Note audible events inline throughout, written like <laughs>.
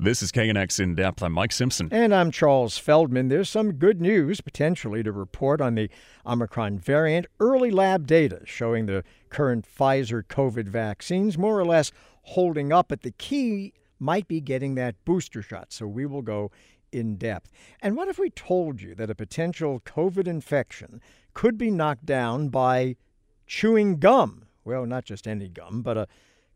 This is KNX In Depth. I'm Mike Simpson. And I'm Charles Feldman. There's some good news potentially to report on the Omicron variant. Early lab data showing the current Pfizer COVID vaccines more or less holding up, but the key might be getting that booster shot. So we will go in depth. And what if we told you that a potential COVID infection could be knocked down by chewing gum? Well, not just any gum, but a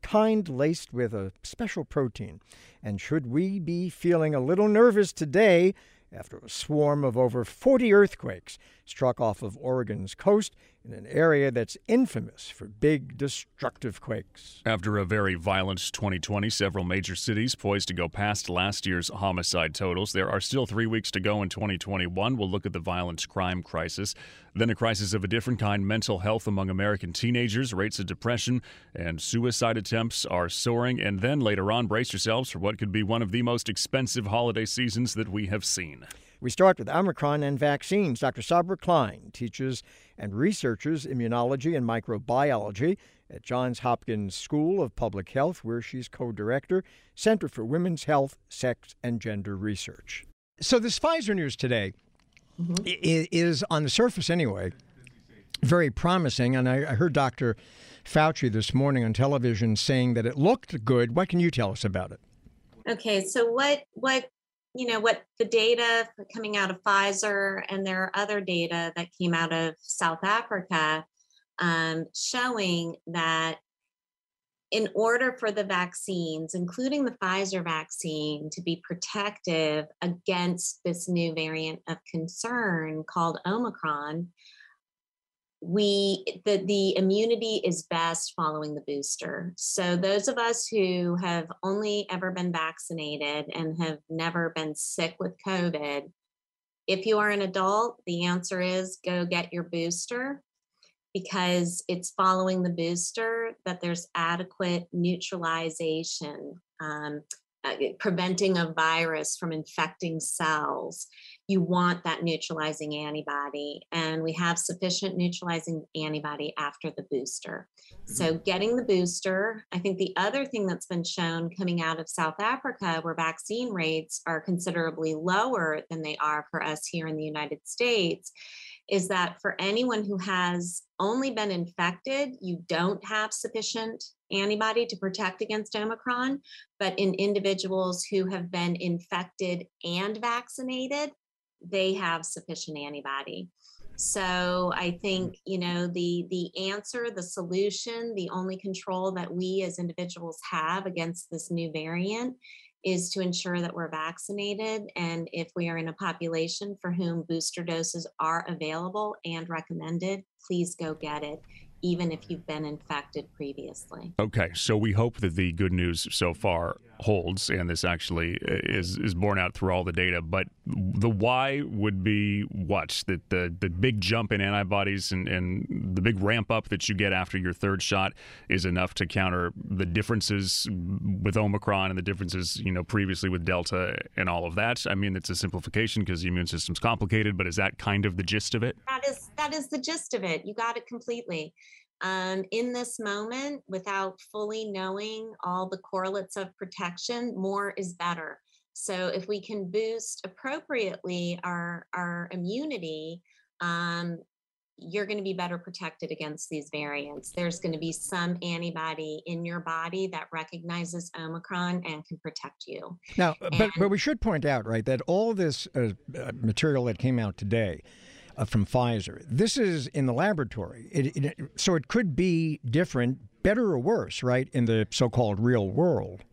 kind laced with a special protein. And should we be feeling a little nervous today after a swarm of over 40 earthquakes struck off of Oregon's coast in an area that's infamous for big, destructive quakes. After a very violent 2020, several major cities poised to go past last year's homicide totals. There are still three weeks to go in 2021. We'll look at the violent crime crisis. Then a crisis of a different kind mental health among American teenagers. Rates of depression and suicide attempts are soaring. And then later on, brace yourselves for what could be one of the most expensive holiday seasons that we have seen. We start with Omicron and vaccines. Dr. Sabra Klein teaches and researches immunology and microbiology at Johns Hopkins School of Public Health, where she's co director, Center for Women's Health, Sex, and Gender Research. So, this Pfizer news today mm-hmm. is, on the surface anyway, very promising. And I, I heard Dr. Fauci this morning on television saying that it looked good. What can you tell us about it? Okay, so what what you know what the data coming out of Pfizer and there are other data that came out of South Africa um, showing that in order for the vaccines, including the Pfizer vaccine, to be protective against this new variant of concern called Omicron, we the, the immunity is best following the booster. So those of us who have only ever been vaccinated and have never been sick with covid if you are an adult the answer is go get your booster because it's following the booster that there's adequate neutralization um, uh, preventing a virus from infecting cells you want that neutralizing antibody and we have sufficient neutralizing antibody after the booster so mm-hmm. getting the booster i think the other thing that's been shown coming out of south africa where vaccine rates are considerably lower than they are for us here in the united states is that for anyone who has only been infected, you don't have sufficient antibody to protect against Omicron. But in individuals who have been infected and vaccinated, they have sufficient antibody. So I think mm. you know the the answer, the solution, the only control that we as individuals have against this new variant is to ensure that we're vaccinated and if we are in a population for whom booster doses are available and recommended, please go get it even if you've been infected previously. Okay, so we hope that the good news so far holds, and this actually uh, is is borne out through all the data. But the why would be what that the the big jump in antibodies and, and the big ramp up that you get after your third shot is enough to counter the differences with Omicron and the differences you know previously with Delta and all of that. I mean, it's a simplification because the immune system's complicated, but is that kind of the gist of it? That is that is the gist of it. You got it completely um, in this moment without fully knowing all the correlates of protection, more is better. So if we can boost appropriately our, our immunity, um, you're going to be better protected against these variants. There's going to be some antibody in your body that recognizes Omicron and can protect you. Now, and, but, but we should point out, right, that all this uh, uh material that came out today, uh, from Pfizer. This is in the laboratory, it, it, so it could be different, better or worse, right, in the so-called real world.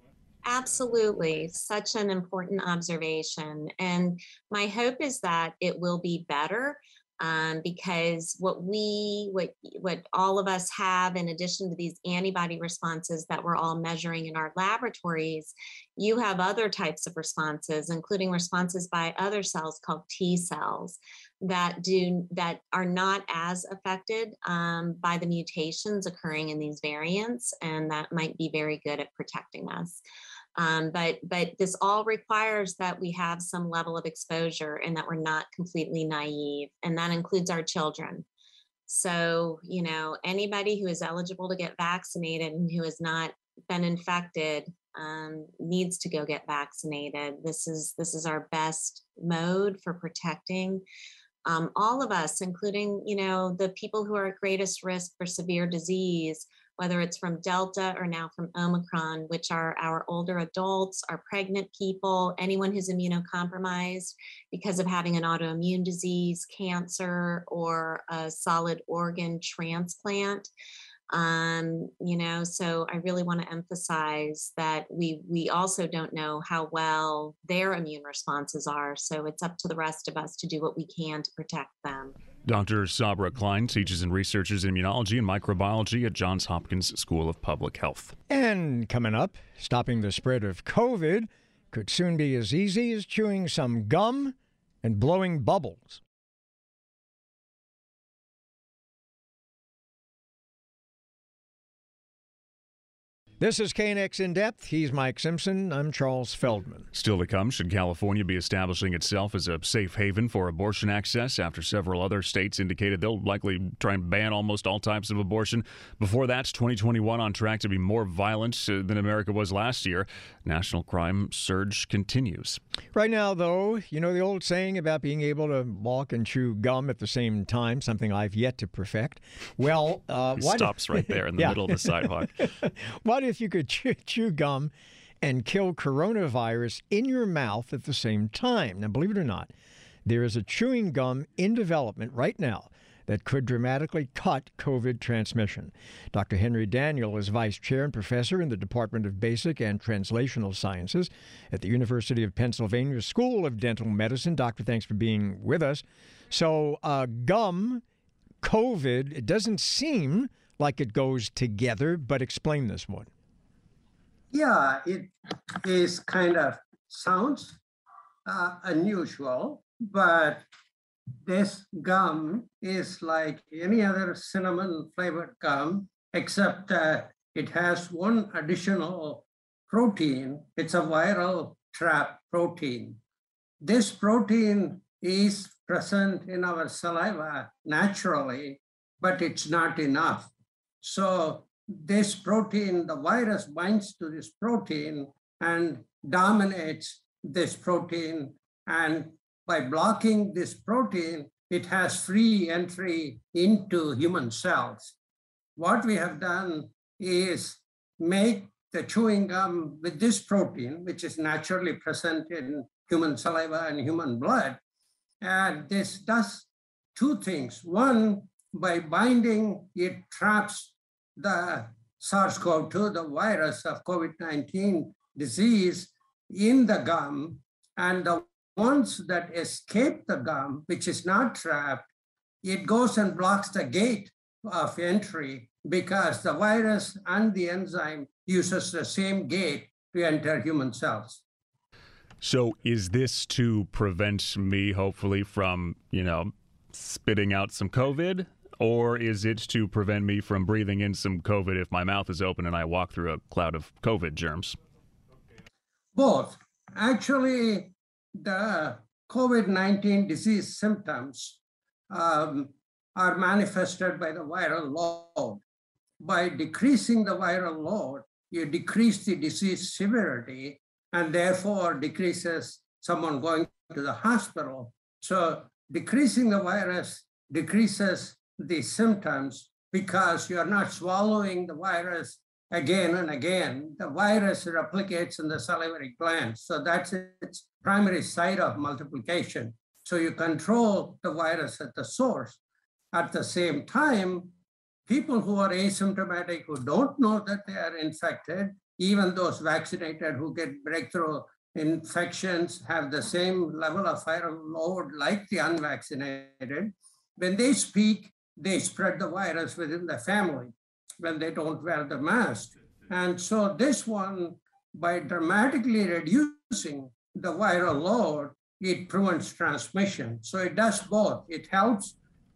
Absolutely, such an important observation, and my hope is that it will be better. Um, because what we what what all of us have in addition to these antibody responses that we're all measuring in our laboratories you have other types of responses including responses by other cells called t cells that do that are not as affected um, by the mutations occurring in these variants and that might be very good at protecting us um, but but this all requires that we have some level of exposure and that we're not completely naive and that includes our children so you know anybody who is eligible to get vaccinated and who has not been infected um, needs to go get vaccinated. This is this is our best mode for protecting um, all of us, including you know the people who are at greatest risk for severe disease, whether it's from Delta or now from Omicron, which are our older adults, our pregnant people, anyone who's immunocompromised because of having an autoimmune disease, cancer, or a solid organ transplant um, you know so i really want to emphasize that we we also don't know how well their immune responses are so it's up to the rest of us to do what we can to protect them Dr. Sabra Klein teaches and researches immunology and microbiology at Johns Hopkins School of Public Health. And coming up, stopping the spread of COVID could soon be as easy as chewing some gum and blowing bubbles. This is KNX In Depth. He's Mike Simpson. I'm Charles Feldman. Still to come, should California be establishing itself as a safe haven for abortion access after several other states indicated they'll likely try and ban almost all types of abortion? Before that, 2021 on track to be more violent uh, than America was last year. National crime surge continues. Right now, though, you know the old saying about being able to walk and chew gum at the same time, something I've yet to perfect. Well, uh, what stops right there in the <laughs> yeah. middle of the sidewalk. <laughs> what if you could <laughs> chew, chew gum and kill coronavirus in your mouth at the same time. Now, believe it or not, there is a chewing gum in development right now that could dramatically cut COVID transmission. Dr. Henry Daniell is vice chair and professor in the Department of Basic and Translational Sciences at the University of Pennsylvania School of Dental Medicine. Doctor, thanks for being with us. So, uh, gum, COVID, it doesn't seem like it goes together, but explain this one. Yeah, it is kind of sounds uh, unusual, but this gum is like any other cinnamon flavored gum, except that it has one additional protein. It's a viral trap protein. This protein is present in our saliva naturally, but it's not enough. So this protein, the virus binds to this protein and dominates this protein. And by blocking this protein, it has free entry into human cells. What we have done is make the chewing gum with this protein, which is naturally present in human saliva and human blood. And this does two things. One, by binding, it traps the SARS-CoV-2, the virus of COVID-19 disease in the gum, and the ones that escape the gum, which is not trapped, it goes and blocks the gate of entry because the virus and the enzyme uses the same gate to enter human cells. So is this to prevent me hopefully from, you know, spitting out some COVID? Or is it to prevent me from breathing in some COVID if my mouth is open and I walk through a cloud of COVID germs? Both. Actually, the COVID 19 disease symptoms um, are manifested by the viral load. By decreasing the viral load, you decrease the disease severity and therefore decreases someone going to the hospital. So decreasing the virus decreases the symptoms because you're not swallowing the virus again and again. The virus replicates in the salivary glands. So that's its primary site of multiplication. So you control the virus at the source. At the same time, people who are asymptomatic, who don't know that they are infected, even those vaccinated who get breakthrough infections have the same level of viral load like the unvaccinated. When they speak, they spread the virus within the family when they don't wear the mask. And so this one, by dramatically reducing the viral load, it prevents transmission. So it does both. It helps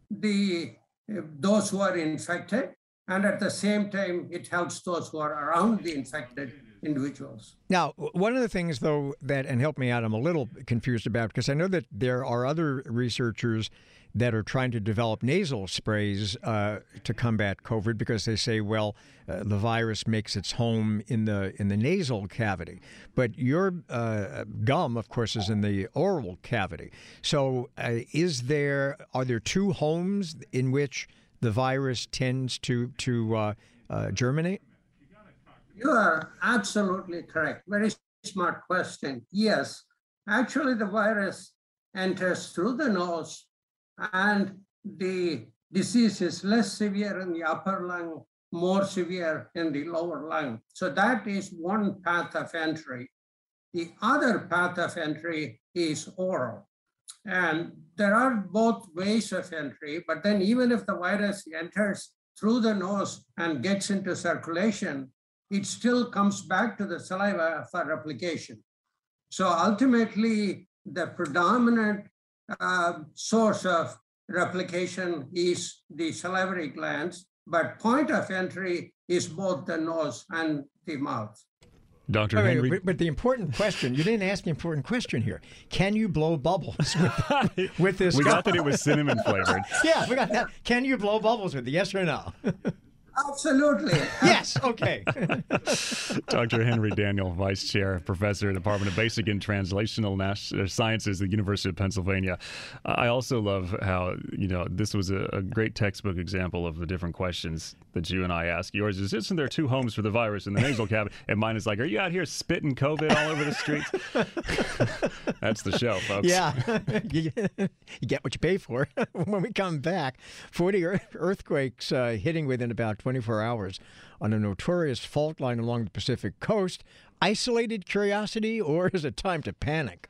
the those who are infected, and at the same time, it helps those who are around the infected individuals. Now, one of the things, though, that, and help me out, I'm a little confused about because I know that there are other researchers that are trying to develop nasal sprays uh, to combat COVID because they say, well, uh, the virus makes its home in the in the nasal cavity, but your uh, gum, of course, is in the oral cavity. So, uh, is there are there two homes in which the virus tends to to uh, uh, germinate? You are absolutely correct. Very smart question. Yes, actually, the virus enters through the nose, and the disease is less severe in the upper lung, more severe in the lower lung. So that is one path of entry. The other path of entry is oral. And there are both ways of entry, but then even if the virus enters through the nose and gets into circulation, it still comes back to the saliva for replication. So ultimately, the predominant uh, source of replication is the salivary glands, but point of entry is both the nose and the mouth. Dr. Wait, Henry. But, but, the important question, you didn't ask the important question here. Can you blow bubbles with, <laughs> with this? we got that it was cinnamon flavored. <laughs> yeah, we got that. Can you blow bubbles with it? Yes or no? <laughs> Absolutely. <laughs> yes. Okay. <laughs> Dr. Henry Daniell, Vice Chair, Professor, Department of Basic and Translational uh, Sciences the University of Pennsylvania. I also love how you know this was a, a, great textbook example of the different questions that you and I ask. Yours is, isn't there two homes for the virus in the nasal cavity? <laughs> And mine is like, are you out here spitting COVID all over the streets? That's the show, folks. Yeah. you, get what you pay for. when we come back, 40 earthquakes uh, hitting within about 24 hours on a notorious fault line along the Pacific coast. Isolated curiosity, or is it time to panic?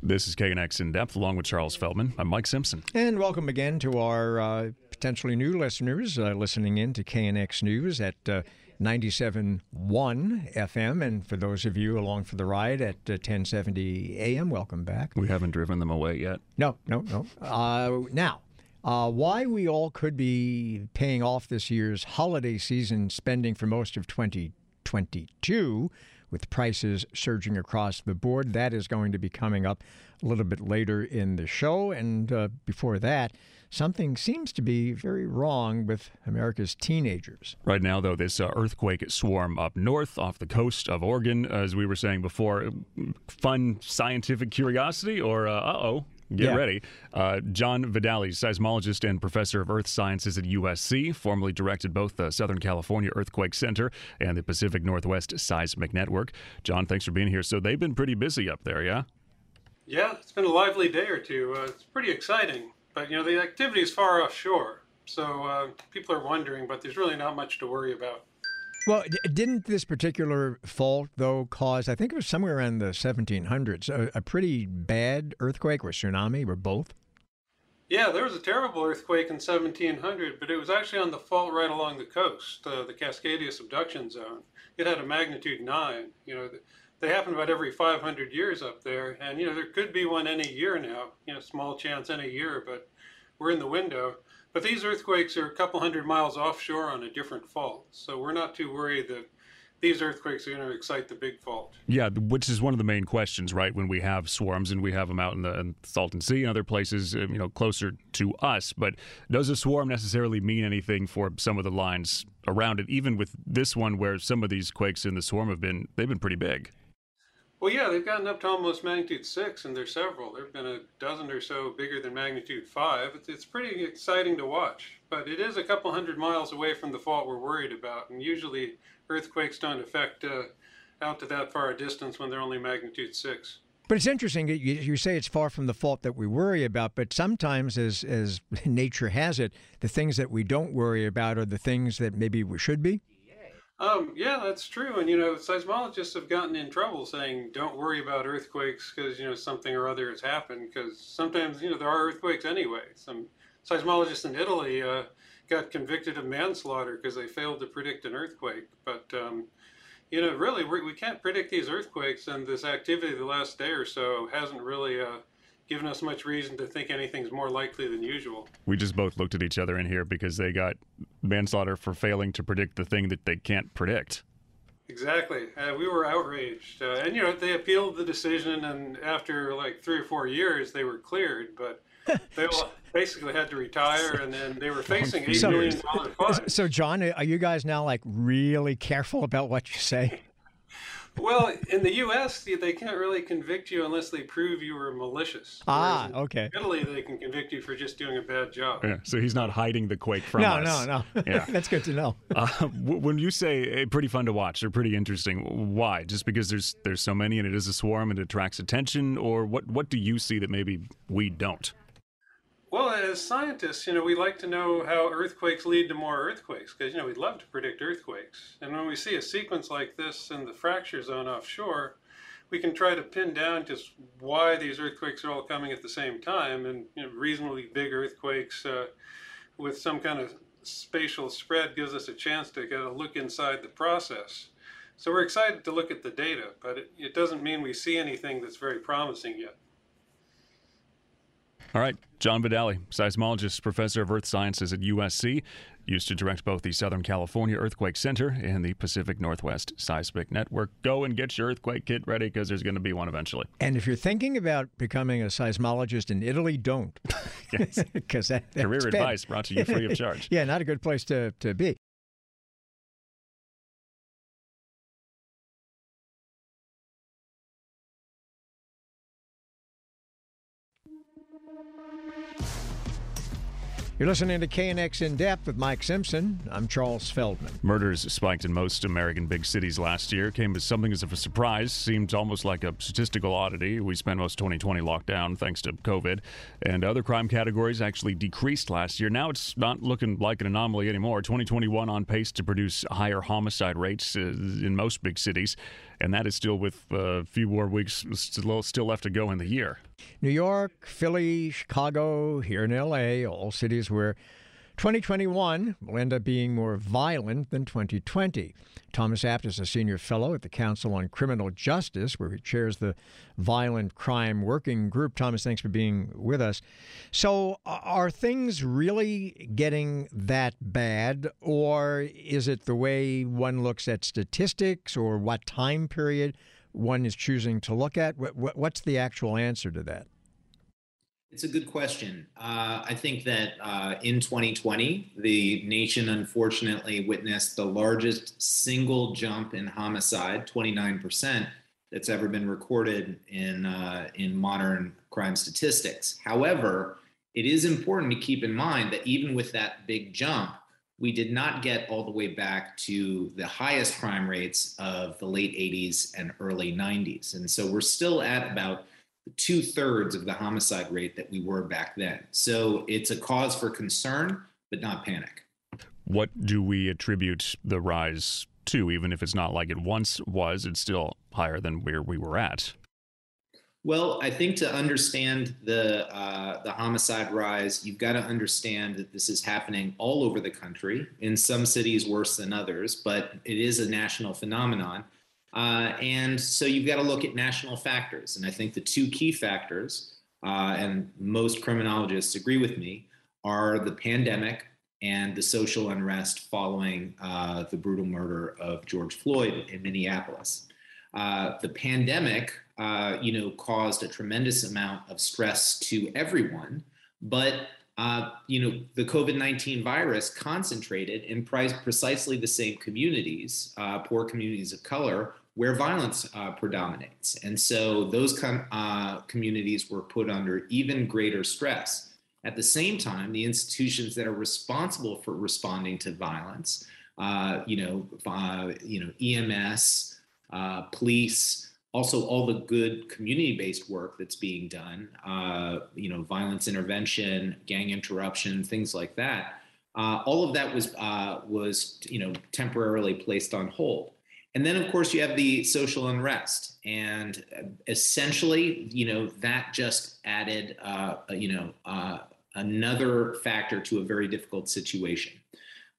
This is KNX In Depth, along with Charles Feldman. I'm Mike Simpson. And welcome again to our uh, potentially new listeners uh, listening in to KNX News at uh, 97.1 FM. And for those of you along for the ride at uh, 1070 AM, welcome back. We haven't driven them away yet. No, no, no. Uh, now, uh, why we all could be paying off this year's holiday season spending for most of 2022 with prices surging across the board. That is going to be coming up a little bit later in the show. And uh, before that, something seems to be very wrong with America's teenagers. Right now, though, this uh, earthquake swarm up north off the coast of Oregon, as we were saying before, fun scientific curiosity or uh oh. Get yeah. ready. Uh, John Vidale, seismologist and professor of earth sciences at USC, formerly directed both the Southern California Earthquake Center and the Pacific Northwest Seismic Network. John, thanks for being here. So they've been pretty busy up there, yeah? Yeah, it's been a lively day or two. Uh, it's pretty exciting. But you know, the activity is far offshore, so uh, people are wondering, but there's really not much to worry about. Well, didn't this particular fault, though, cause, I think it was somewhere around the 1700s, a, a, pretty bad earthquake or tsunami or both? Yeah, there was a terrible earthquake in 1700, but it was actually on the fault right along the coast, uh, the Cascadia subduction zone. It had a magnitude 9. You know, they happen about every 500 years up there, and you know there could be one any year now. You know, small chance any year, but we're in the window. But these earthquakes are a couple hundred miles offshore on a different fault, so we're not too worried that these earthquakes are going to excite the big fault. Yeah, which is one of the main questions, right? When we have swarms and we have them out in the, Salton Sea and other places, uh, you know, closer to us. But does a swarm necessarily mean anything for some of the lines around it? Even with this one, where some of these quakes in the swarm have been, they've been pretty big. Well, yeah, they've gotten up to almost magnitude six, and there's several. There have been a dozen or so bigger than magnitude five. It's, it's pretty exciting to watch, but it is a couple hundred miles away from the fault we're worried about, and usually earthquakes don't affect uh, out to that far a distance when they're only magnitude six. But it's interesting. You, you say it's far from the fault that we worry about, but sometimes, as as <laughs> nature has it, the things that we don't worry about are the things that maybe we should be. Um, yeah, that's true. And, you know, seismologists have gotten in trouble saying, don't worry about earthquakes because, you know, something or other has happened. Because sometimes, you know, there are earthquakes anyway. Some seismologists in Italy uh, got convicted of manslaughter because they failed to predict an earthquake. But, um, you know, really, we, we can't predict these earthquakes, and this activity the last day or so hasn't really uh, given us much reason to think anything's more likely than usual. We just both looked at each other in here because they got manslaughter for failing to predict the thing that they can't predict. Exactly. Uh, we were outraged. Uh, and, you know, they appealed the decision, and after like three or four years, they were cleared. But <laughs> they basically had to retire, and then they were <laughs> facing $8 million fine. So, John, are you guys now like really careful about what you say? Well, in the U.S., they can't really convict you unless they prove you were malicious. Ah, okay. Italy, they can convict you for just doing a bad job. Yeah, so he's not hiding the quake from no, us. No, no, no. Yeah. <laughs> That's good to know. Uh, when you say uh, pretty fun to watch or pretty interesting, why? Just because there's there's so many and it is a swarm and it attracts attention, or what? What do you see that maybe we don't? Well, as scientists, you know, we like to know how earthquakes lead to more earthquakes because, you know, we'd love to predict earthquakes. And when we see a sequence like this in the fracture zone offshore, we can try to pin down just why these earthquakes are all coming at the same time. And you know, reasonably big earthquakes uh, with some kind of spatial spread gives us a chance to get a look inside the process. So we're excited to look at the data, but it, it doesn't mean we see anything that's very promising yet. All right, John Vidale, seismologist, professor of earth sciences at USC, used to direct both the Southern California Earthquake Center and the Pacific Northwest Seismic Network. Go and get your earthquake kit ready because there's going to be one eventually. And if you're thinking about becoming a seismologist in Italy, don't. <laughs> Because <laughs> that, career bad. advice brought to you free of <laughs> charge. yeah, not a good place to, to be. You're listening to KNX In Depth with Mike Simpson. I'm Charles Feldman. Murders spiked in most American big cities last year. Came as something as of a surprise. Seemed almost like a statistical oddity. We spent most 2020 locked down thanks to COVID. And other crime categories actually decreased last year. Now it's not looking like an anomaly anymore. 2021 on pace to produce higher homicide rates uh, in most big cities. And that is still with uh, a few more weeks still, still left to go in the year. New York, Philly, Chicago, here in LA, all cities where 2021 will end up being more violent than 2020. Thomas Abt is a senior fellow at the Council on Criminal Justice, where he chairs the Violent Crime Working Group. Thomas, thanks for being with us. So, are things really getting that bad, or is it the way one looks at statistics or what time period one is choosing to look at? What's the actual answer to that? It's a good question. Uh, I think that uh, in 2020, the nation unfortunately witnessed the largest single jump in homicide, 29%, that's ever been recorded in, uh, in modern crime statistics. However, it is important to keep in mind that even with that big jump, we did not get all the way back to the highest crime rates of the late 80s and early 90s. And so we're still at about two thirds of the homicide rate that we were back then. So it's a cause for concern, but not panic. What do we attribute the rise to? Even if it's not like it once was, it's still higher than where we were at. Well, I think to understand the uh, the homicide rise, you've got to understand that this is happening all over the country. In some cities, worse than others, but it is a national phenomenon. Uh, and so you've got to look at national factors. And I think the two key factors, uh, and most criminologists agree with me, are the pandemic and the social unrest following uh, the brutal murder of George Floyd in Minneapolis. Uh, the pandemic, uh, you know, caused a tremendous amount of stress to everyone, but uh, you know, the COVID 19 virus concentrated in precisely the same communities, uh, poor communities of color, where violence uh, predominates. And so those com- uh, communities were put under even greater stress. At the same time, the institutions that are responsible for responding to violence, uh, you know, uh, you know, EMS, uh, police, also all the good community-based work that's being done, uh, you know, violence intervention, gang interruption, things like that. all of that was was you know temporarily placed on hold. And then, of course, you have the social unrest, and uh, essentially, you know, that just added, uh, you know, uh, another factor to a very difficult situation.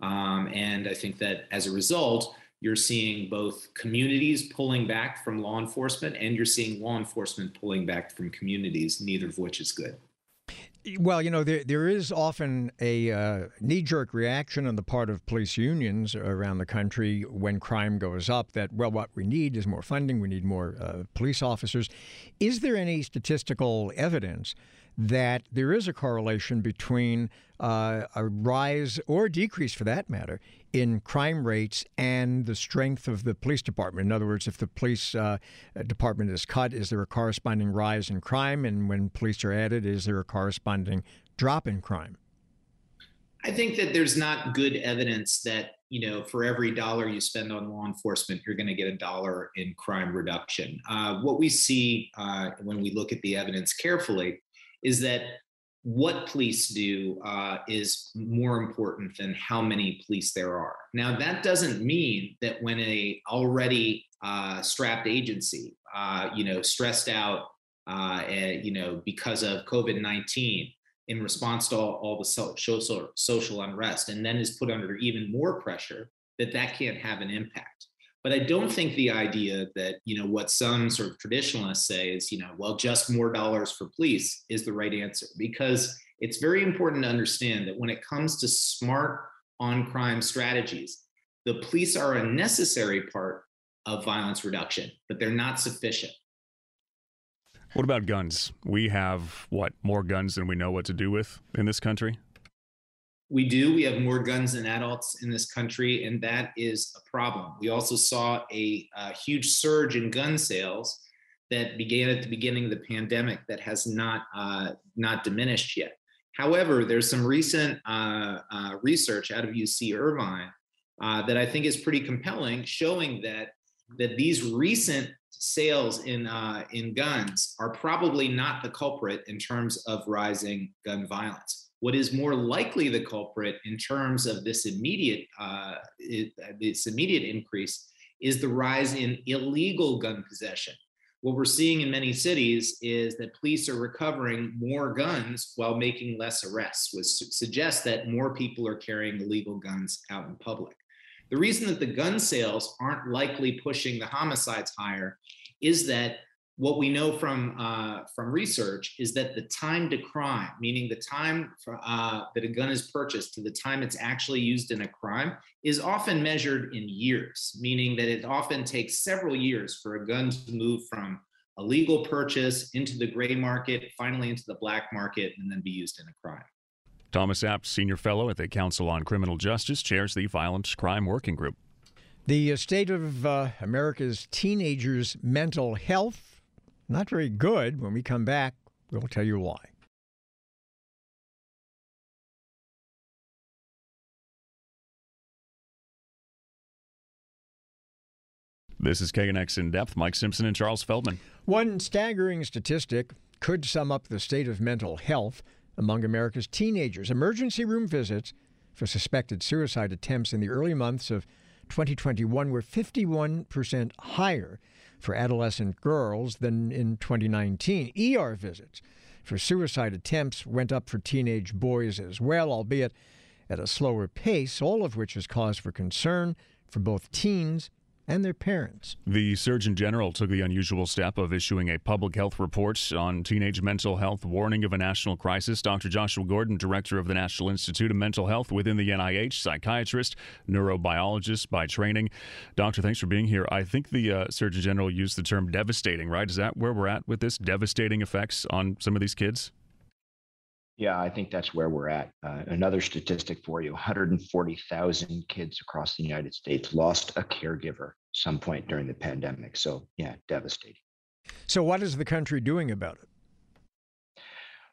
Um, and I think that as a result, you're seeing both communities pulling back from law enforcement and you're seeing law enforcement pulling back from communities, neither of which is good. Well, you know, there, there is often a uh, knee jerk reaction on the part of police unions around the country when crime goes up that, well, what we need is more funding, we need more uh, police officers. Is there any statistical evidence that there is a correlation between uh, a rise or decrease, for that matter, in crime rates and the strength of the police department. In other words, if the police uh, department is cut, is there a corresponding rise in crime? And when police are added, is there a corresponding drop in crime? I think that there's not good evidence that you know for every dollar you spend on law enforcement, you're going to get a dollar in crime reduction. Uh, what we see uh, when we look at the evidence carefully is that what police do uh, is more important than how many police there are. Now, that doesn't mean that when a already uh, strapped agency, uh, you know, stressed out, uh, and, you know, because of COVID nineteen, in response to all, all the social social unrest, and then is put under even more pressure, that that can't have an impact. But I don't think the idea that, you know, what some sort of traditionalists say is, you know, well, just more dollars for police is the right answer because it's very important to understand that when it comes to smart on crime strategies, the police are a necessary part of violence reduction, but they're not sufficient. What about guns? We have what more guns than we know what to do with in this country? We do. We have more guns than adults in this country, and that is a problem. We also saw a, a, huge surge in gun sales that began at the beginning of the pandemic that has not uh, not diminished yet. However, there's some recent uh, uh, research out of UC Irvine uh, that I think is pretty compelling, showing that that these recent sales in uh, in guns are probably not the culprit in terms of rising gun violence what is more likely the culprit in terms of this immediate uh, it, this immediate increase is the rise in illegal gun possession. What we're seeing in many cities is that police are recovering more guns while making less arrests, which suggests that more people are carrying illegal guns out in public. The reason that the gun sales aren't likely pushing the homicides higher is that what we know from uh, from research is that the time to crime, meaning the time for, uh, that a gun is purchased to the time it's actually used in a crime, is often measured in years, meaning that it often takes several years for a gun to move from a legal purchase into the gray market, finally into the black market, and then be used in a crime. Thomas Abt, Senior Fellow at the Council on Criminal Justice, chairs the Violent Crime Working Group. The state of uh, America's teenagers' mental health not very good. When we come back, we'll tell you why. This is KNX in depth. Mike Simpson and Charles Feldman. One staggering statistic could sum up the state of mental health among America's teenagers. Emergency room visits for suspected suicide attempts in the early months of 2021 were 51% higher for adolescent girls than in 2019. ER visits for suicide attempts went up for teenage boys as well, albeit at a slower pace, all of which is cause for concern for both teens and their parents. The Surgeon General took the unusual step of issuing a public health report on teenage mental health, warning of a national crisis. Dr. Joshua Gordon, director of the National Institute of Mental Health within the NIH, psychiatrist, neurobiologist by training. Doctor, thanks for being here. I think the uh, Surgeon General used the term devastating, right? Is that where we're at with this? Devastating effects on some of these kids? Yeah, I think that's where we're at. Uh, another statistic for you 140,000 kids across the United States lost a caregiver some point during the pandemic. So, yeah, devastating. So, what is the country doing about it?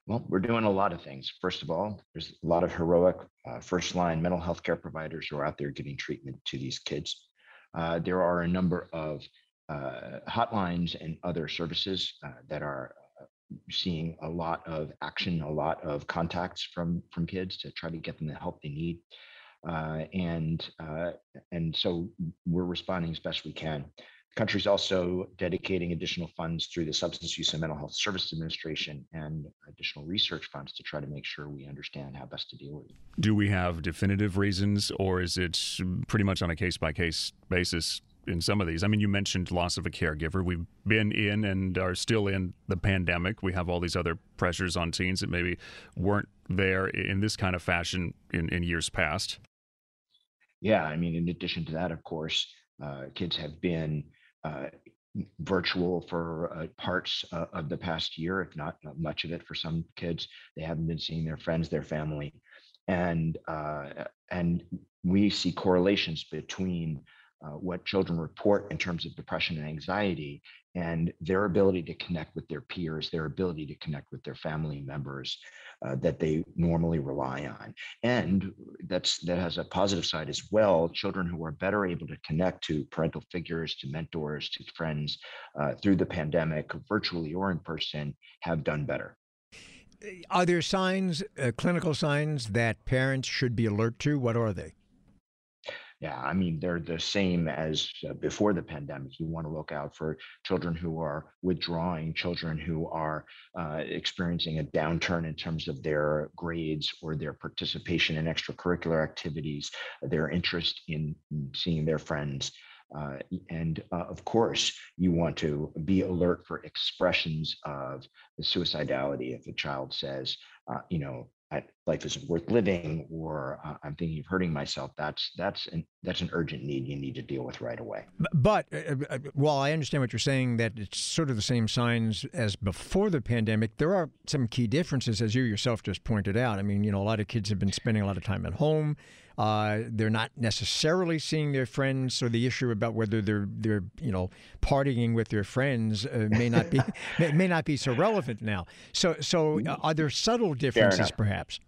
Well, we're doing a lot of things. First of all, there's a lot of heroic uh, first line mental health care providers who are out there giving treatment to these kids. Uh, there are a number of uh, hotlines and other services uh, that are seeing a lot of action, a lot of contacts from from kids to try to get them the help they need, uh, and uh, and so we're responding as best we can. The country's also dedicating additional funds through the Substance Use and Mental Health Service Administration and additional research funds to try to make sure we understand how best to deal with it. Do we have definitive reasons, or is it pretty much on a case by case basis in some of these? I mean, you mentioned loss of a caregiver. We've been in and are still in the pandemic. We have all these other pressures on teens that maybe weren't there in this kind of fashion in, in years past. Yeah, I mean, in addition to that, of course, uh, kids have been uh, virtual for uh, parts uh, of the past year, if not much of it for some kids. They haven't been seeing their friends, their family, and uh, and we see correlations between uh, what children report in terms of depression and anxiety and their ability to connect with their peers, their ability to connect with their family members uh, that they normally rely on. And that's that has a positive side as well. Children who are better able to connect to parental figures, to mentors, to friends uh, through the pandemic, virtually or in person, have done better. Are there signs, uh, clinical signs that parents should be alert to? What are they? Yeah, I mean, they're the same as uh, before the pandemic. You want to look out for children who are withdrawing, children who are uh, experiencing a downturn in terms of their grades or their participation in extracurricular activities, their interest in seeing their friends. Uh, and uh, of course, you want to be alert for expressions of the suicidality. If a child says, uh, you know, life isn't worth living or uh, i'm thinking of hurting myself that's that's an that's an urgent need you need to deal with right away. But uh, uh, uh, while i understand what you're saying that it's sort of the same signs as before the pandemic there are some key differences as you yourself just pointed out. I mean you know a lot of kids have been spending a lot of time at home uh, they're not necessarily seeing their friends, so the issue about whether they're they're you know partying with their friends uh, may not be <laughs> may, may, not be so relevant now. So so uh, are there subtle differences, perhaps?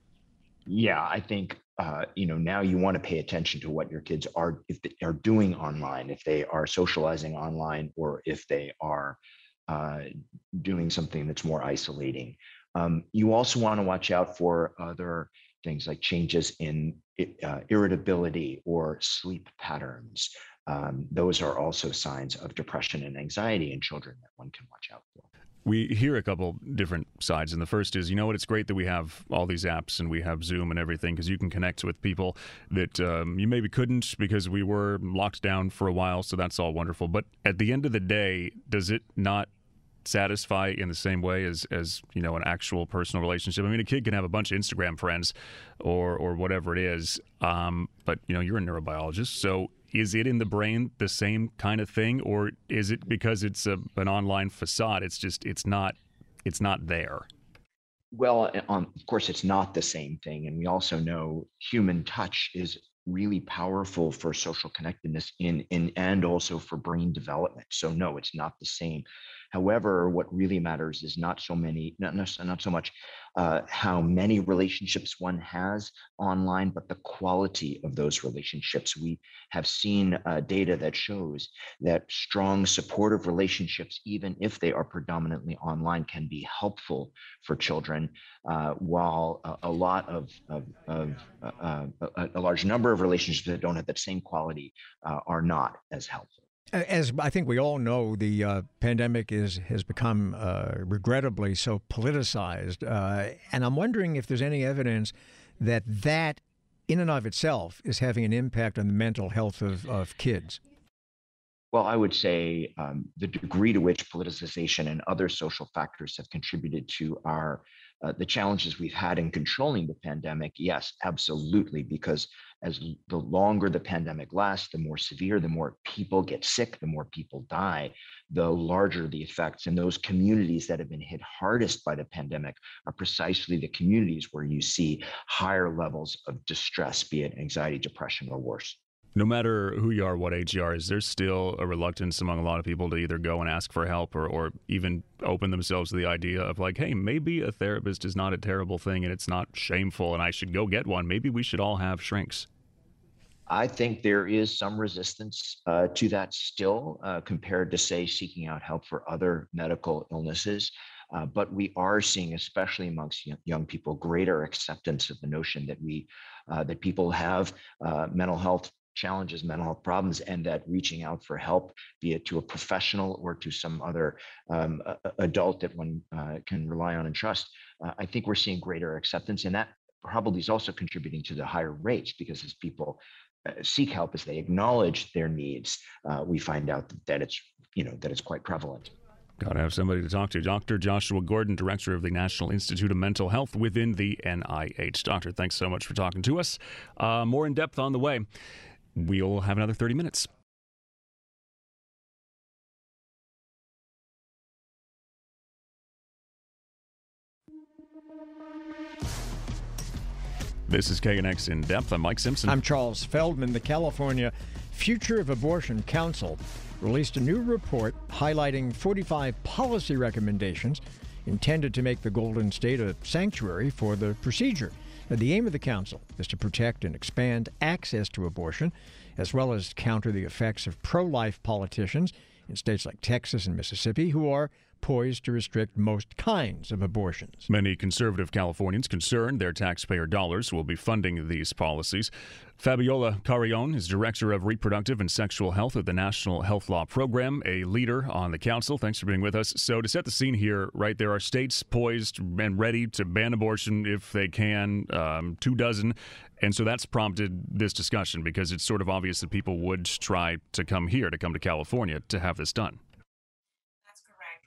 Yeah, I think uh, you know now you want to pay attention to what your kids are if they are doing online, if they are socializing online, or if they are uh, doing something that's more isolating. Um, you also want to watch out for other things like changes in uh, irritability or sleep patterns. Um, those are also signs of depression and anxiety in children that one can watch out for. We hear a couple different sides. And the first is, you know what, it's great that we have all these apps and we have Zoom and everything because you can connect with people that um, you maybe couldn't because we were locked down for a while. So that's all wonderful. But at the end of the day, does it not satisfy in the same way as as you know an actual personal relationship. I mean, a kid can have a bunch of Instagram friends, or or whatever it is. Um, but you know, you're a neurobiologist, so is it in the brain the same kind of thing, or is it because it's a, an online facade? It's just it's not it's not there. Well, um, of course, it's not the same thing, and we also know human touch is really powerful for social connectedness in in and also for brain development. So no, it's not the same. However, what really matters is not so many, not, not so much uh, how many relationships one has online, but the quality of those relationships. We have seen uh, data that shows that strong supportive relationships, even if they are predominantly online, can be helpful for children, uh, while a, a, lot of, of, of uh, uh, a, a, large number of relationships that don't have that same quality uh, are not as helpful. As I think we all know, the uh, pandemic is has become uh, regrettably so politicized, uh, and I'm wondering if there's any evidence that that, in and of itself, is having an impact on the mental health of, of kids. Well, I would say um, the degree to which politicization and other social factors have contributed to our uh, the challenges we've had in controlling the pandemic, yes, absolutely, because as the longer the pandemic lasts, the more severe, the more people get sick, the more people die, the larger the effects. And those communities that have been hit hardest by the pandemic are precisely the communities where you see higher levels of distress, be it anxiety, depression, or worse no matter who you are, what age you are, is there still a reluctance among a lot of people to either go and ask for help or, or even open themselves to the idea of like, hey, maybe a therapist is not a terrible thing and it's not shameful and I should go get one. Maybe we should all have shrinks. I think there is some resistance uh, to that still uh, compared to, say, seeking out help for other medical illnesses. Uh, but we are seeing, especially amongst young people, greater acceptance of the notion that we uh, that people have uh, mental health challenges, mental health problems, and that reaching out for help, be it to a professional or to some other um, adult that one uh, can rely on and trust, uh, I think we're seeing greater acceptance. And that probably is also contributing to the higher rates because as people uh, seek help, as they acknowledge their needs, uh, we find out that it's you know that it's quite prevalent. Got to have somebody to talk to. Dr. Joshua Gordon, Director of the National Institute of Mental Health within the NIH. Doctor, thanks so much for talking to us. Uh, more in depth on the way. We'll have another 30 minutes. This is KNX In Depth. I'm Mike Simpson. I'm Charles Feldman. The California Future of Abortion Council released a new report highlighting 45 policy recommendations intended to make the Golden State a sanctuary for the procedure. The aim of the council is to protect and expand access to abortion, as well as counter the effects of pro life politicians in states like Texas and Mississippi who are poised to restrict most kinds of abortions. Many conservative Californians concerned their taxpayer dollars will be funding these policies. Fabiola Carrion is Director of Reproductive and Sexual Health at the National Health Law Program, a leader on the council. Thanks for being with us. So, to set the scene here, right, there are states poised and ready to ban abortion if they can, um, two dozen. And so that's prompted this discussion because it's sort of obvious that people would try to come here, to come to California to have this done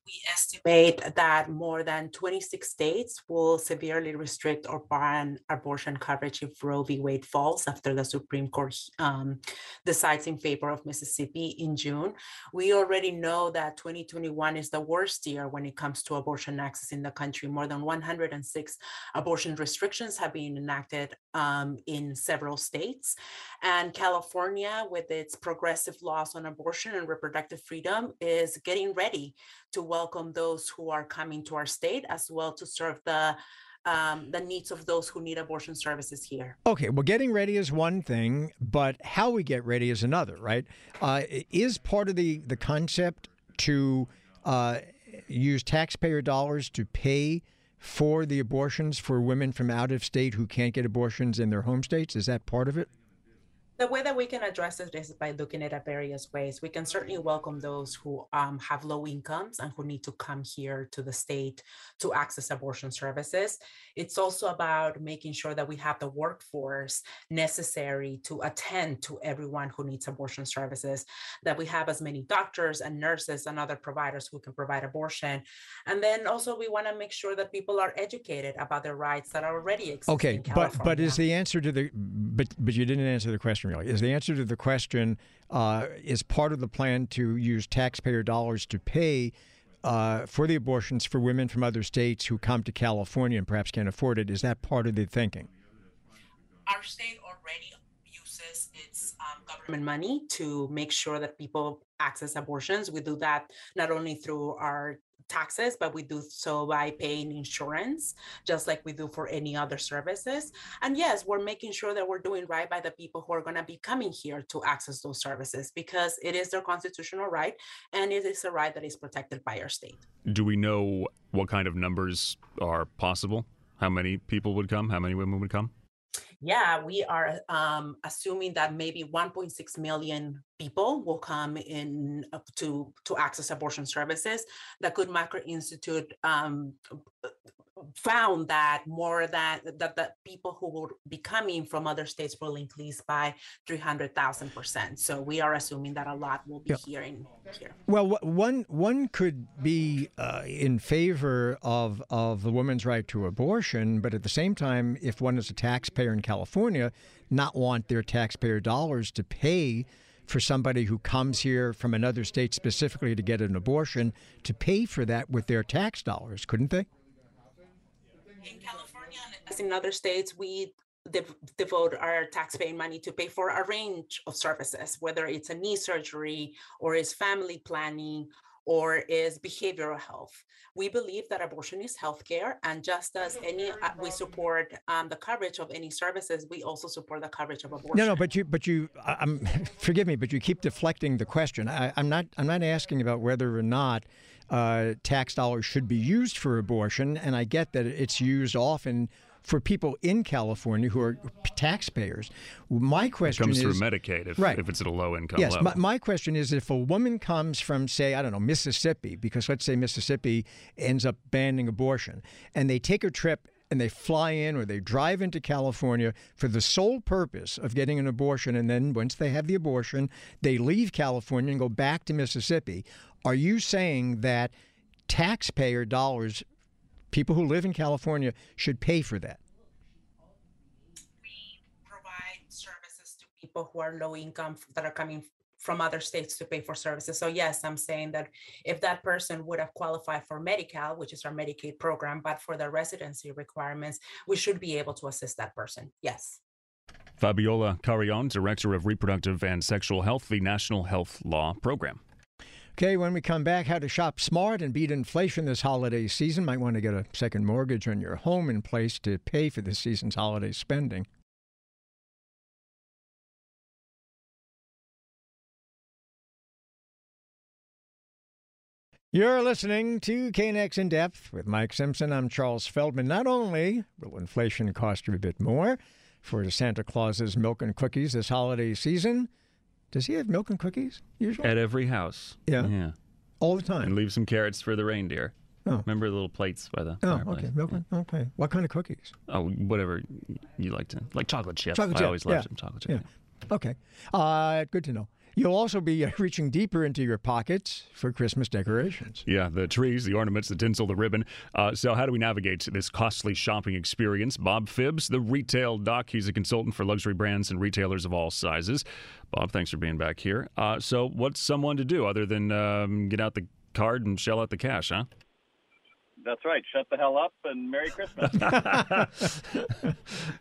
we estimate that more than 26 states will severely restrict or ban abortion coverage if Roe v. Wade falls after the Supreme Court um, decides in favor of Mississippi in June. We already know that 2021 is the worst year when it comes to abortion access in the country. More than 106 abortion restrictions have been enacted um, in several states. And California, with its progressive laws on abortion and reproductive freedom, is getting ready to welcome those who are coming to our state as well to serve the um, the needs of those who need abortion services here. Okay, well, getting ready is one thing, but how we get ready is another, right? Uh, is part of the the concept to uh, use taxpayer dollars to pay for the abortions for women from out of state who can't get abortions in their home states? Is that part of it? The way that we can address this is by looking at it various ways. We can certainly welcome those who um, have low incomes and who need to come here to the state to access abortion services. It's also about making sure that we have the workforce necessary to attend to everyone who needs abortion services, that we have as many doctors and nurses and other providers who can provide abortion. And then also we want to make sure that people are educated about their rights that are already existing. Okay, but but is the answer to the but but you didn't answer the question question really. Is the answer to the question uh, is part of the plan to use taxpayer dollars to pay uh, for the abortions for women from other states who come to California and perhaps can't afford it? Is that part of the thinking? Our state already uses its um, government money to make sure that people access abortions. We do that not only through our taxes, but we do so by paying insurance, just like we do for any other services. And yes, we're making sure that we're doing right by the people who are going to be coming here to access those services because it is their constitutional right and it is a right that is protected by our state. Do we know what kind of numbers are possible? How many people would come? How many women would come? Yeah, we are um, assuming that maybe 1.6 million people will come in uh, to to access abortion services. The Guttmacher Institute um, found that more than that the people who will be coming from other states will increase by 300,000 percent. So we are assuming that a lot will be yeah. here in here. Well, one one could be uh, in favor of of the woman's right to abortion, but at the same time, if one is a taxpayer in California, not want their taxpayer dollars to pay for somebody who comes here from another state specifically to get an abortion to pay for that with their tax dollars, couldn't they? In California, as in other states, we devote our taxpaying money to pay for a range of services, whether it's a knee surgery or is family planning or is behavioral health. We believe that abortion is healthcare, and just as any, uh, we support um, the coverage of any services, we also support the coverage of abortion. No, no, but you, but you, I'm, <laughs> forgive me, but you keep deflecting the question. I, I'm not, I'm not asking about whether or not uh, tax dollars should be used for abortion, and I get that it's used often for people in California who are taxpayers. My It question comes is through Medicaid if, Right. if it's at a low income Yes, level. my, my question is if a woman comes from, say, I don't know, Mississippi, because let's say Mississippi ends up banning abortion, and they take a trip and they fly in or they drive into California for the sole purpose of getting an abortion, and then once they have the abortion, they leave California and go back to Mississippi. Are you saying that taxpayer dollars, people who live in California, should pay for that? we provide services to people who are low income that are coming from other states to pay for services. So yes, I'm saying that if that person would have qualified for Medi-Cal, which is our Medicaid program, but for the residency requirements, we should be able to assist that person. Yes. Fabiola Carrion, Director of Reproductive and Sexual Health, the National Health Law Program. Okay, when we come back, how to shop smart and beat inflation this holiday season. Might want to get a second mortgage on your home in place to pay for this season's holiday spending. You're listening to KNX In Depth with Mike Simpson. I'm Charles Feldman. Not only will inflation cost you a bit more for Santa Claus's milk and cookies this holiday season, does he have milk and cookies usually? At every house. Yeah. Yeah. All the time. And leave some carrots for the reindeer. Oh. Remember the little plates by the Oh, fireplace? okay. Milk. Okay. What kind of cookies? Oh, whatever you like to. Like chocolate chip. Chocolate I chip, always love yeah. some chocolate chip. Yeah. Okay. Uh, good to know. You'll also be uh, reaching deeper into your pockets for Christmas decorations. Yeah, the trees, the ornaments, the tinsel, the ribbon. Uh, so, how do we navigate this costly shopping experience? Bob Phibbs, the retail doc, he's a consultant for luxury brands and retailers of all sizes. Bob, thanks for being back here. Uh, so, what's someone to do other than um, get out the card and shell out the cash, huh? That's right. Shut the hell up and Merry Christmas. <laughs>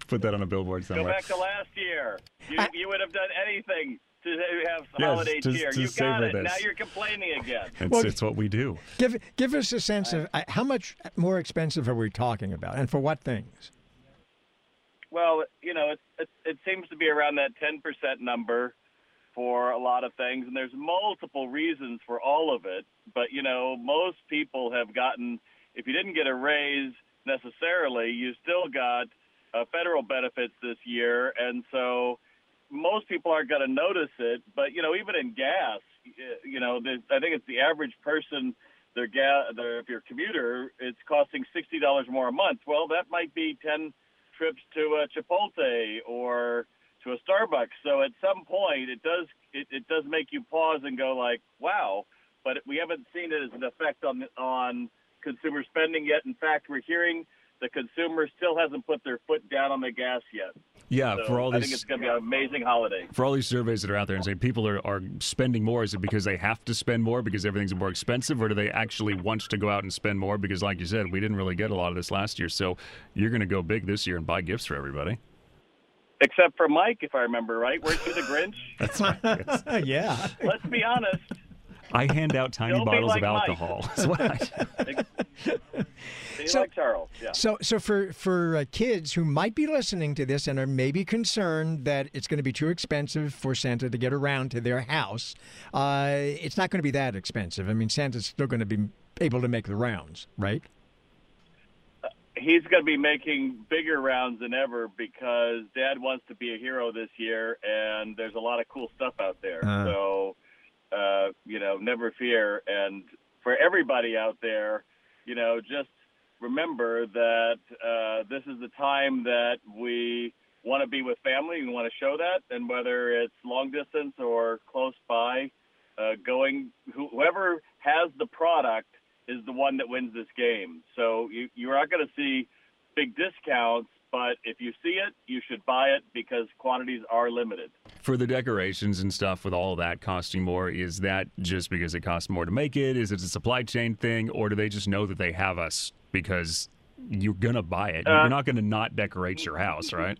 Put that on a billboard somewhere. Go back to last year. You, you would have done anything to have Yes, holiday to- cheer. to You got it. this. Now you're complaining again. It's, Well, it's what we do. Give give us a sense of uh, how much more expensive are we talking about, and for what things? Well, you know, it, it it seems to be around that 10% number for a lot of things, and there's multiple reasons for all of it. But you know, most people have gotten. If you didn't get a raise necessarily, you still got uh, federal benefits this year, and so most people aren't going to notice it. But you know, even in gas, you know, I think it's the average person. Their gas, their, if you're a commuter, it's costing sixty dollars more a month. Well, that might be ten trips to a Chipotle or to a Starbucks. So at some point, it does it, it does make you pause and go like, wow. But we haven't seen it as an effect on on consumer spending yet. In fact, we're hearing the consumer still hasn't put their foot down on the gas yet. Yeah, So for all this I think these it's going to be an amazing holiday. for all these surveys that are out there and say people are, are spending more, is it because they have to spend more because everything's more expensive, or do they actually want to go out and spend more? Because, like you said, we didn't really get a lot of this last year. So you're going to go big this year and buy gifts for everybody. Except for Mike, if I remember right. Weren't you the Grinch? <laughs> That's right. <laughs> Yeah. Let's be honest. I hand out tiny Don't bottles like of alcohol. That's what I- <laughs> So- like Charles. Yeah. So, so for for uh, kids who might be listening to this and are maybe concerned that it's going to be too expensive for Santa to get around to their house, uh, it's not going to be that expensive. I mean, Santa's still going to be able to make the rounds, right? he's going to be making bigger rounds than ever because Dad wants to be a hero this year, and there's a lot of cool stuff out there. Uh. So, uh, you know, never fear. And for everybody out there, you know, just remember that uh, this is the time that we want to be with family. We want to show that, and whether it's long distance or close by, uh, going whoever has the product is the one that wins this game. So you, you're not going to see big discounts, but if you see it, you should buy it because quantities are limited. For the decorations and stuff, with all of that costing more, is that just because it costs more to make it? Is it a supply chain thing, or do they just know that they have us because you're gonna buy it? Uh, you're not gonna not decorate your house, right?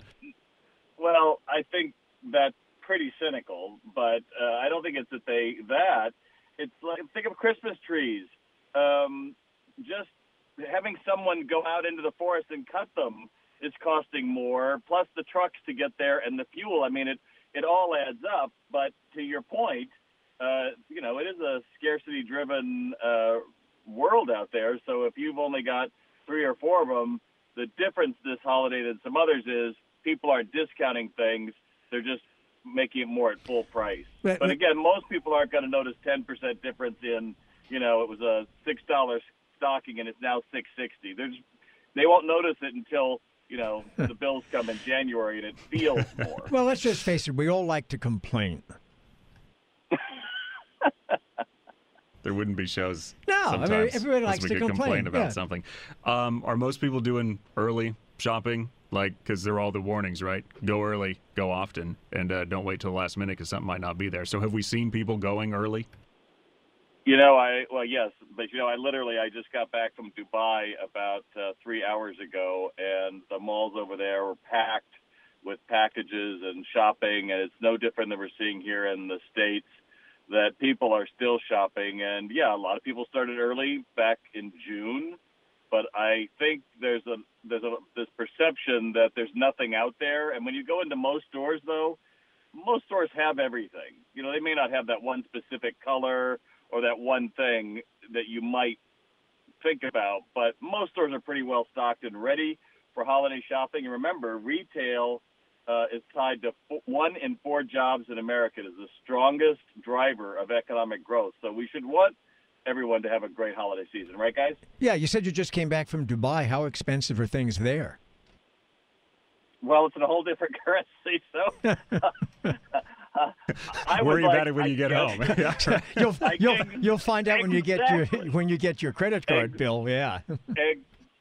Well, I think that's pretty cynical, but uh, I don't think it's that they that. It's like think of Christmas trees. Um, just having someone go out into the forest and cut them is costing more, plus the trucks to get there and the fuel. I mean, it it all adds up. But to your point, uh, you know, it is a scarcity-driven uh, world out there. So if you've only got three or four of them, The difference this holiday than some others is people aren't discounting things; they're just making it more at full price. But- But again, most people aren't going to notice 10% difference in, you know, it was a six dollar stocking and it's now six sixty. There's, they won't notice it until you know the <laughs> bills come in January and it feels more. <laughs> Well, let's just face it. We all like to complain. <laughs> There wouldn't be shows. No, I mean, everybody likes we to could complain, about yeah. something. Um, are most people doing early shopping? Like, because they're all the warnings, right? Go early, go often, and uh, don't wait till the last minute because something might not be there. So, have we seen people going early? You know, I well, yes, but you know, I literally I just got back from Dubai about uh, three hours ago, and the malls over there were packed with packages and shopping, and it's no different than we're seeing here in the states. That people are still shopping, and yeah, a lot of people started early back in June, but I think there's a there's a this perception that there's nothing out there, and when you go into most stores, though, most stores have everything. You know, they may not have that one specific color or that one thing that you might think about, but most stores are pretty well stocked and ready for holiday shopping. And remember, retail uh, is tied to f- one in four jobs in America. It is the strongest driver of economic growth. So we should want everyone to have a great holiday season, right, guys? Yeah, you said you just came back from Dubai. How expensive are things there? Well, it's in a whole different <laughs> currency, so. <laughs> <laughs> I would Worry like- about it when I you get guess- home. <laughs> <laughs> You'll you'll you'll find out when you get your when you get your credit card Ex- bill. Yeah. Ex-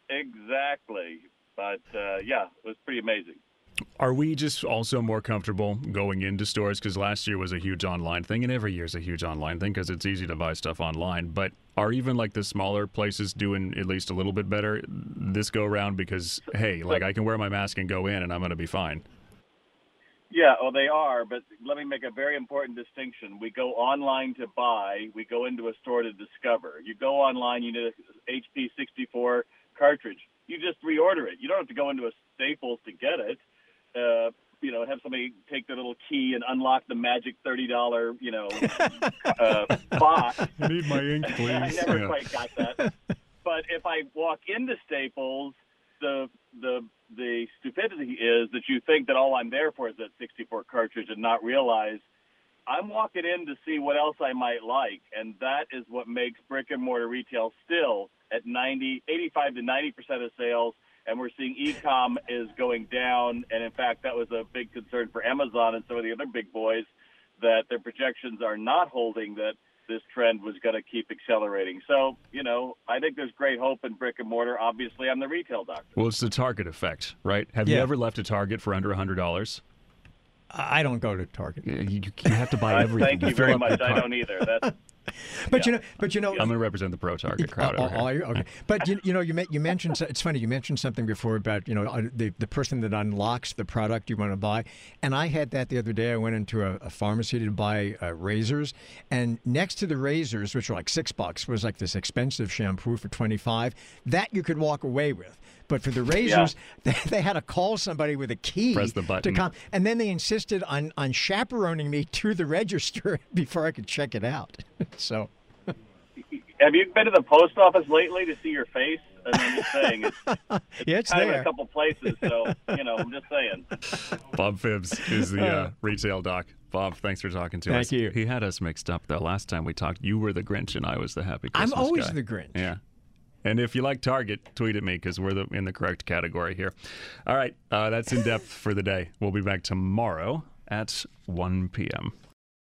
exactly. But uh, yeah, it was pretty amazing. Are we just also more comfortable going into stores? Because last year was a huge online thing, and every year is a huge online thing because it's easy to buy stuff online. But are even like the smaller places doing at least a little bit better this go around? Because hey, like I can wear my mask and go in, and I'm going to be fine. Yeah, well, they are, but let me make a very important distinction. We go online to buy, we go into a store to discover. You go online, you need a HP 64 cartridge. You just reorder it. You don't have to go into a Staples to get it. Uh, you know, have somebody take their little key and unlock the magic $30, you know, <laughs> uh, box. I need my ink, <laughs> I please. never Yeah. quite got that. But if I walk into Staples, the the the stupidity is that you think that all I'm there for is that 64 cartridge and not realize I'm walking in to see what else I might like, and that is what makes brick and mortar retail still at 90, 85 to 90 percent of sales. And we're seeing e-com is going down, and in fact, that was a big concern for Amazon and some of the other big boys that their projections are not holding that this trend was going to keep accelerating. So, you know, I think there's great hope in brick and mortar. Obviously, I'm the retail doctor. Well, it's the Target effect, right? Have you ever left a Target for under hundred dollars? I don't go to Target. You, you have to buy <laughs> everything. thank you very much. I don't either. That's <laughs> But you know, but you know, I'm going to represent the pro Target crowd. Here. okay. <laughs> But you, you know, you you mentioned it's funny. You mentioned something before about you know uh, the the person that unlocks the product you want to buy, and I had that the other day. I went into a, a pharmacy to buy uh, razors, and next to the razors, which were like six bucks, was like this expensive shampoo for twenty five. That you could walk away with. But for the razors, <laughs> they, they had to call somebody with a key Press the button. to come, and then they insisted on on chaperoning me to the register <laughs> before I could check it out. <laughs> so. Have you been to the post office lately to see your face? And I'm just saying, it's Yeah, it's kind of in there. a couple places. So, you know, I'm just saying. Bob Phibbs is the uh, retail doc. Bob, thanks for talking to Thank us. Thank you. He had us mixed up though. Last time we talked, you were the Grinch and I was the happy I'm always guy. the Grinch. Yeah. And if you like Target, tweet at me because we're the, in the correct category here. All right, uh, that's in depth for the day. We'll be back tomorrow at 1 p.m.